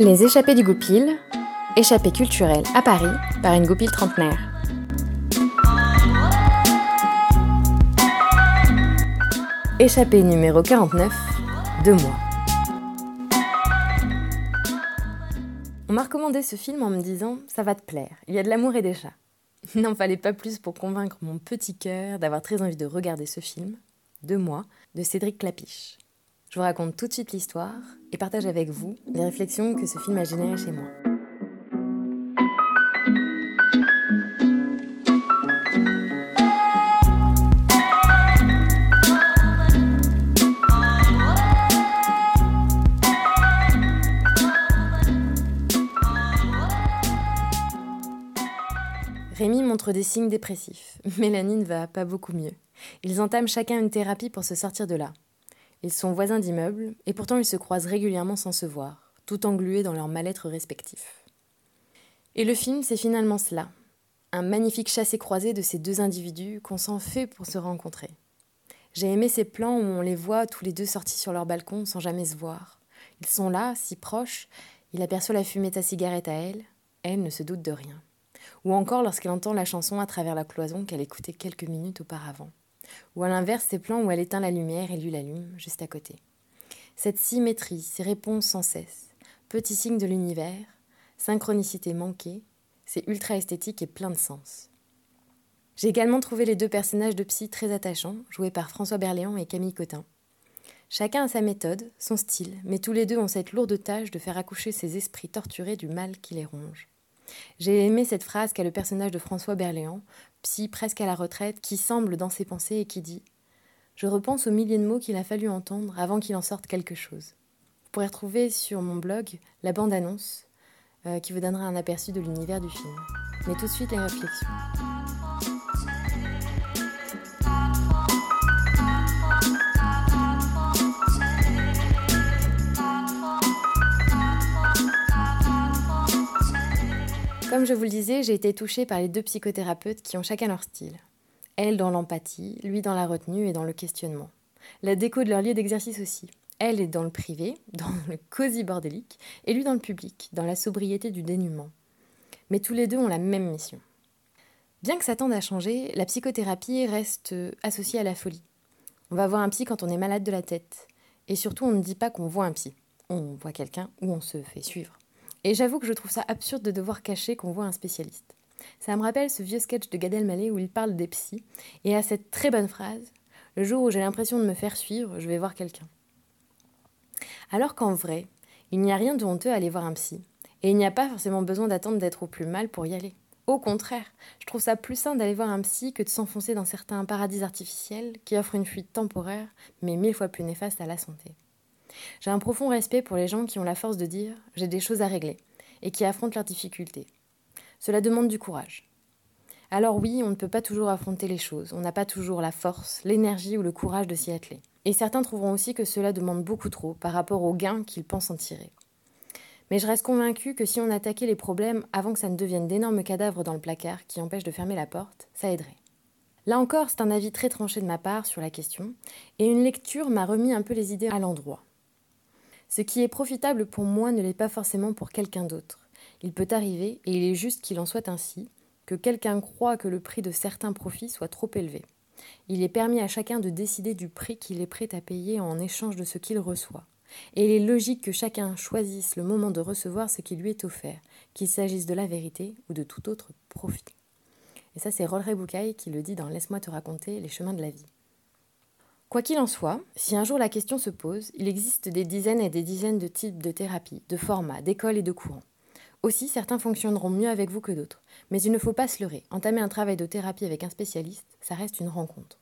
Les échappées du Goupil, échappée culturelle à Paris par une goupille trentenaire. Échappée numéro 49, deux mois. On m'a recommandé ce film en me disant Ça va te plaire, il y a de l'amour et des chats. Il n'en fallait pas plus pour convaincre mon petit cœur d'avoir très envie de regarder ce film, Deux mois, de Cédric Clapiche. Je vous raconte tout de suite l'histoire et partage avec vous les réflexions que ce film a générées chez moi. Rémi montre des signes dépressifs. Mélanie ne va pas beaucoup mieux. Ils entament chacun une thérapie pour se sortir de là. Ils sont voisins d'immeubles, et pourtant ils se croisent régulièrement sans se voir, tout englués dans leur mal-être respectif. Et le film, c'est finalement cela. Un magnifique chassé-croisé de ces deux individus qu'on s'en fait pour se rencontrer. J'ai aimé ces plans où on les voit tous les deux sortis sur leur balcon sans jamais se voir. Ils sont là, si proches, il aperçoit la fumée de sa cigarette à elle, elle ne se doute de rien. Ou encore lorsqu'elle entend la chanson à travers la cloison qu'elle écoutait quelques minutes auparavant. Ou à l'inverse, ces plans où elle éteint la lumière et lui l'allume juste à côté. Cette symétrie, ces réponses sans cesse, petits signes de l'univers, synchronicité manquée, c'est ultra esthétique et plein de sens. J'ai également trouvé les deux personnages de Psy très attachants, joués par François Berléand et Camille Cotin. Chacun a sa méthode, son style, mais tous les deux ont cette lourde tâche de faire accoucher ces esprits torturés du mal qui les ronge. J'ai aimé cette phrase qu'a le personnage de François Berléand, psy presque à la retraite, qui semble dans ses pensées et qui dit Je repense aux milliers de mots qu'il a fallu entendre avant qu'il en sorte quelque chose. Vous pourrez retrouver sur mon blog la bande-annonce euh, qui vous donnera un aperçu de l'univers du film. Mais tout de suite les réflexions. Comme je vous le disais, j'ai été touchée par les deux psychothérapeutes qui ont chacun leur style. Elle dans l'empathie, lui dans la retenue et dans le questionnement. La déco de leur lieu d'exercice aussi. Elle est dans le privé, dans le cosy bordélique, et lui dans le public, dans la sobriété du dénuement. Mais tous les deux ont la même mission. Bien que ça tende à changer, la psychothérapie reste associée à la folie. On va voir un psy quand on est malade de la tête. Et surtout, on ne dit pas qu'on voit un psy. On voit quelqu'un ou on se fait suivre. Et j'avoue que je trouve ça absurde de devoir cacher qu'on voit un spécialiste. Ça me rappelle ce vieux sketch de Gad Elmaleh où il parle des psys et a cette très bonne phrase Le jour où j'ai l'impression de me faire suivre, je vais voir quelqu'un. Alors qu'en vrai, il n'y a rien de honteux à aller voir un psy. Et il n'y a pas forcément besoin d'attendre d'être au plus mal pour y aller. Au contraire, je trouve ça plus sain d'aller voir un psy que de s'enfoncer dans certains paradis artificiels qui offrent une fuite temporaire, mais mille fois plus néfaste à la santé. J'ai un profond respect pour les gens qui ont la force de dire j'ai des choses à régler et qui affrontent leurs difficultés. Cela demande du courage. Alors oui, on ne peut pas toujours affronter les choses, on n'a pas toujours la force, l'énergie ou le courage de s'y atteler. Et certains trouveront aussi que cela demande beaucoup trop par rapport aux gains qu'ils pensent en tirer. Mais je reste convaincue que si on attaquait les problèmes avant que ça ne devienne d'énormes cadavres dans le placard qui empêchent de fermer la porte, ça aiderait. Là encore, c'est un avis très tranché de ma part sur la question, et une lecture m'a remis un peu les idées à l'endroit. Ce qui est profitable pour moi ne l'est pas forcément pour quelqu'un d'autre. Il peut arriver, et il est juste qu'il en soit ainsi, que quelqu'un croit que le prix de certains profits soit trop élevé. Il est permis à chacun de décider du prix qu'il est prêt à payer en échange de ce qu'il reçoit. Et il est logique que chacun choisisse le moment de recevoir ce qui lui est offert, qu'il s'agisse de la vérité ou de tout autre profit. Et ça, c'est Rolleray Boucaille qui le dit dans Laisse-moi te raconter les chemins de la vie. Quoi qu'il en soit, si un jour la question se pose, il existe des dizaines et des dizaines de types de thérapies, de formats, d'écoles et de courants. Aussi, certains fonctionneront mieux avec vous que d'autres. Mais il ne faut pas se leurrer. Entamer un travail de thérapie avec un spécialiste, ça reste une rencontre.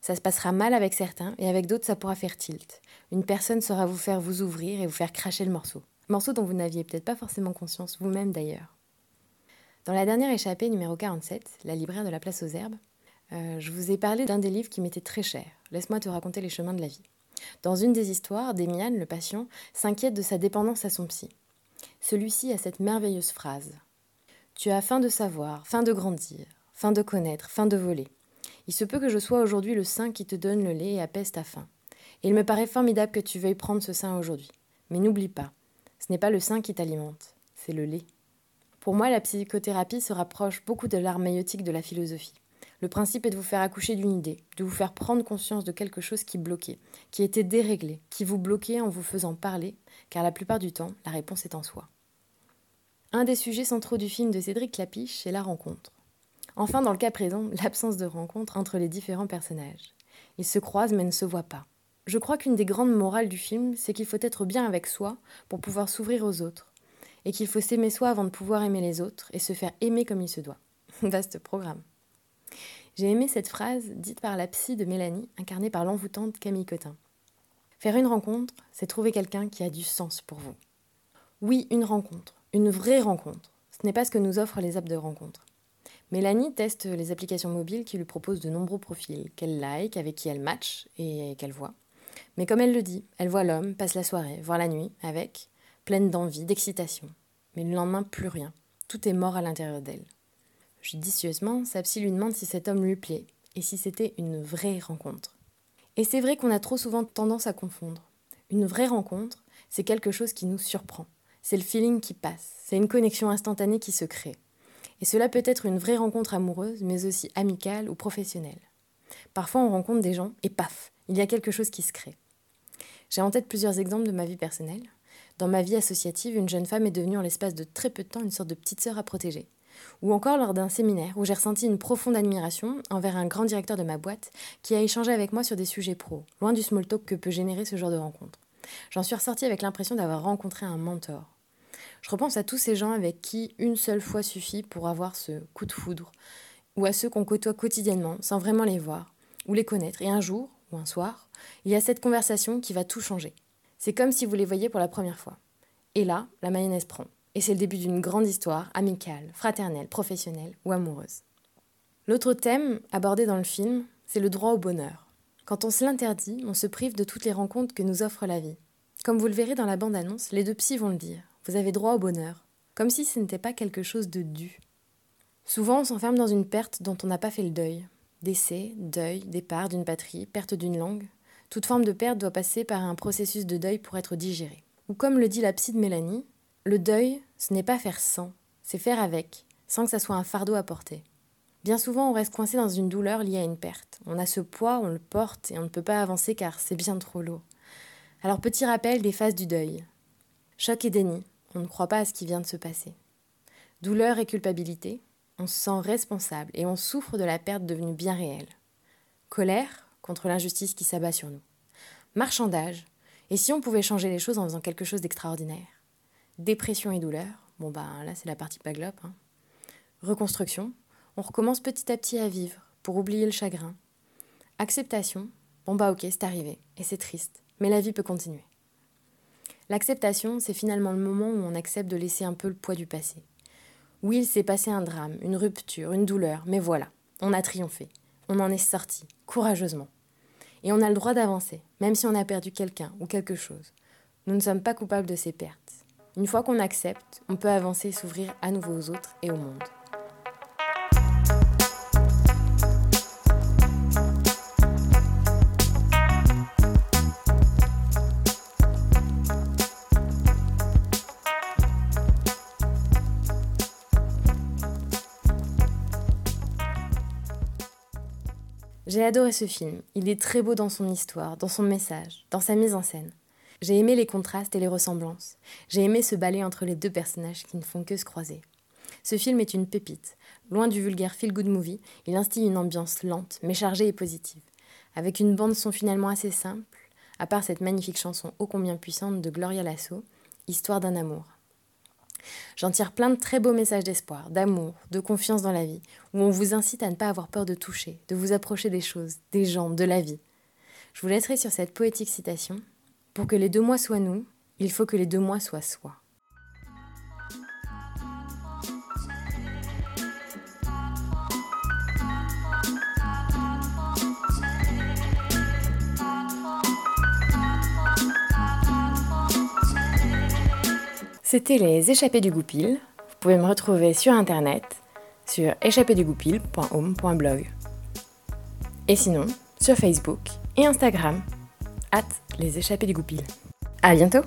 Ça se passera mal avec certains et avec d'autres ça pourra faire tilt. Une personne saura vous faire vous ouvrir et vous faire cracher le morceau. Morceau dont vous n'aviez peut-être pas forcément conscience vous-même d'ailleurs. Dans la dernière échappée numéro 47, la libraire de la place aux herbes, euh, je vous ai parlé d'un des livres qui m'était très cher. Laisse-moi te raconter les chemins de la vie. Dans une des histoires, Demian, le patient, s'inquiète de sa dépendance à son psy. Celui-ci a cette merveilleuse phrase Tu as faim de savoir, faim de grandir, faim de connaître, faim de voler. Il se peut que je sois aujourd'hui le sein qui te donne le lait et apaise ta faim. Il me paraît formidable que tu veuilles prendre ce sein aujourd'hui. Mais n'oublie pas, Ce n'est pas le sein qui t'alimente, c'est le lait. Pour moi, la psychothérapie se rapproche beaucoup de l'art maïotique de la philosophie. Le principe est de vous faire accoucher d'une idée, de vous faire prendre conscience de quelque chose qui bloquait, qui était déréglé, qui vous bloquait en vous faisant parler, car la plupart du temps, la réponse est en soi. Un des sujets centraux du film de Cédric Clapiche est la rencontre. Enfin, dans le cas présent, l'absence de rencontre entre les différents personnages. Ils se croisent mais ne se voient pas. Je crois qu'une des grandes morales du film, c'est qu'il faut être bien avec soi pour pouvoir s'ouvrir aux autres, et qu'il faut s'aimer soi avant de pouvoir aimer les autres et se faire aimer comme il se doit. Vaste programme. J'ai aimé cette phrase dite par la psy de Mélanie, incarnée par l'envoûtante Camille Cotin. Faire une rencontre, c'est trouver quelqu'un qui a du sens pour vous. Oui, une rencontre, une vraie rencontre. Ce n'est pas ce que nous offrent les apps de rencontre. Mélanie teste les applications mobiles qui lui proposent de nombreux profils, qu'elle like, avec qui elle match et qu'elle voit. Mais comme elle le dit, elle voit l'homme, passe la soirée, voire la nuit, avec, pleine d'envie, d'excitation. Mais le lendemain, plus rien. Tout est mort à l'intérieur d'elle. Judicieusement, sa psy lui demande si cet homme lui plaît et si c'était une vraie rencontre. Et c'est vrai qu'on a trop souvent tendance à confondre. Une vraie rencontre, c'est quelque chose qui nous surprend. C'est le feeling qui passe, c'est une connexion instantanée qui se crée. Et cela peut être une vraie rencontre amoureuse, mais aussi amicale ou professionnelle. Parfois on rencontre des gens et paf, il y a quelque chose qui se crée. J'ai en tête plusieurs exemples de ma vie personnelle. Dans ma vie associative, une jeune femme est devenue en l'espace de très peu de temps une sorte de petite sœur à protéger. Ou encore lors d'un séminaire où j'ai ressenti une profonde admiration envers un grand directeur de ma boîte qui a échangé avec moi sur des sujets pro, loin du small talk que peut générer ce genre de rencontre. J'en suis ressortie avec l'impression d'avoir rencontré un mentor. Je repense à tous ces gens avec qui une seule fois suffit pour avoir ce coup de foudre, ou à ceux qu'on côtoie quotidiennement sans vraiment les voir, ou les connaître, et un jour, ou un soir, il y a cette conversation qui va tout changer. C'est comme si vous les voyiez pour la première fois. Et là, la mayonnaise prend. Et c'est le début d'une grande histoire, amicale, fraternelle, professionnelle ou amoureuse. L'autre thème abordé dans le film, c'est le droit au bonheur. Quand on se l'interdit, on se prive de toutes les rencontres que nous offre la vie. Comme vous le verrez dans la bande-annonce, les deux psys vont le dire. Vous avez droit au bonheur. Comme si ce n'était pas quelque chose de dû. Souvent, on s'enferme dans une perte dont on n'a pas fait le deuil. Décès, deuil, départ d'une patrie, perte d'une langue. Toute forme de perte doit passer par un processus de deuil pour être digérée. Ou comme le dit la psy de Mélanie, le deuil, ce n'est pas faire sans, c'est faire avec, sans que ça soit un fardeau à porter. Bien souvent, on reste coincé dans une douleur liée à une perte. On a ce poids, on le porte et on ne peut pas avancer car c'est bien trop lourd. Alors, petit rappel des phases du deuil. Choc et déni, on ne croit pas à ce qui vient de se passer. Douleur et culpabilité, on se sent responsable et on souffre de la perte devenue bien réelle. Colère contre l'injustice qui s'abat sur nous. Marchandage, et si on pouvait changer les choses en faisant quelque chose d'extraordinaire? Dépression et douleur. Bon, bah là, c'est la partie paglope. Hein. Reconstruction. On recommence petit à petit à vivre pour oublier le chagrin. Acceptation. Bon, bah ok, c'est arrivé. Et c'est triste. Mais la vie peut continuer. L'acceptation, c'est finalement le moment où on accepte de laisser un peu le poids du passé. Oui, il s'est passé un drame, une rupture, une douleur, mais voilà, on a triomphé. On en est sorti, courageusement. Et on a le droit d'avancer, même si on a perdu quelqu'un ou quelque chose. Nous ne sommes pas coupables de ces pertes. Une fois qu'on accepte, on peut avancer et s'ouvrir à nouveau aux autres et au monde. J'ai adoré ce film. Il est très beau dans son histoire, dans son message, dans sa mise en scène. J'ai aimé les contrastes et les ressemblances. J'ai aimé ce balai entre les deux personnages qui ne font que se croiser. Ce film est une pépite. Loin du vulgaire feel-good movie, il instille une ambiance lente, mais chargée et positive. Avec une bande-son finalement assez simple, à part cette magnifique chanson ô combien puissante de Gloria Lasso, Histoire d'un amour. J'en tire plein de très beaux messages d'espoir, d'amour, de confiance dans la vie, où on vous incite à ne pas avoir peur de toucher, de vous approcher des choses, des gens, de la vie. Je vous laisserai sur cette poétique citation pour que les deux mois soient nous, il faut que les deux mois soient soi. C'était les échappées du goupil. Vous pouvez me retrouver sur internet sur échappédugoupil.home.blog. Et sinon, sur Facebook et Instagram les échappées du goupil. À bientôt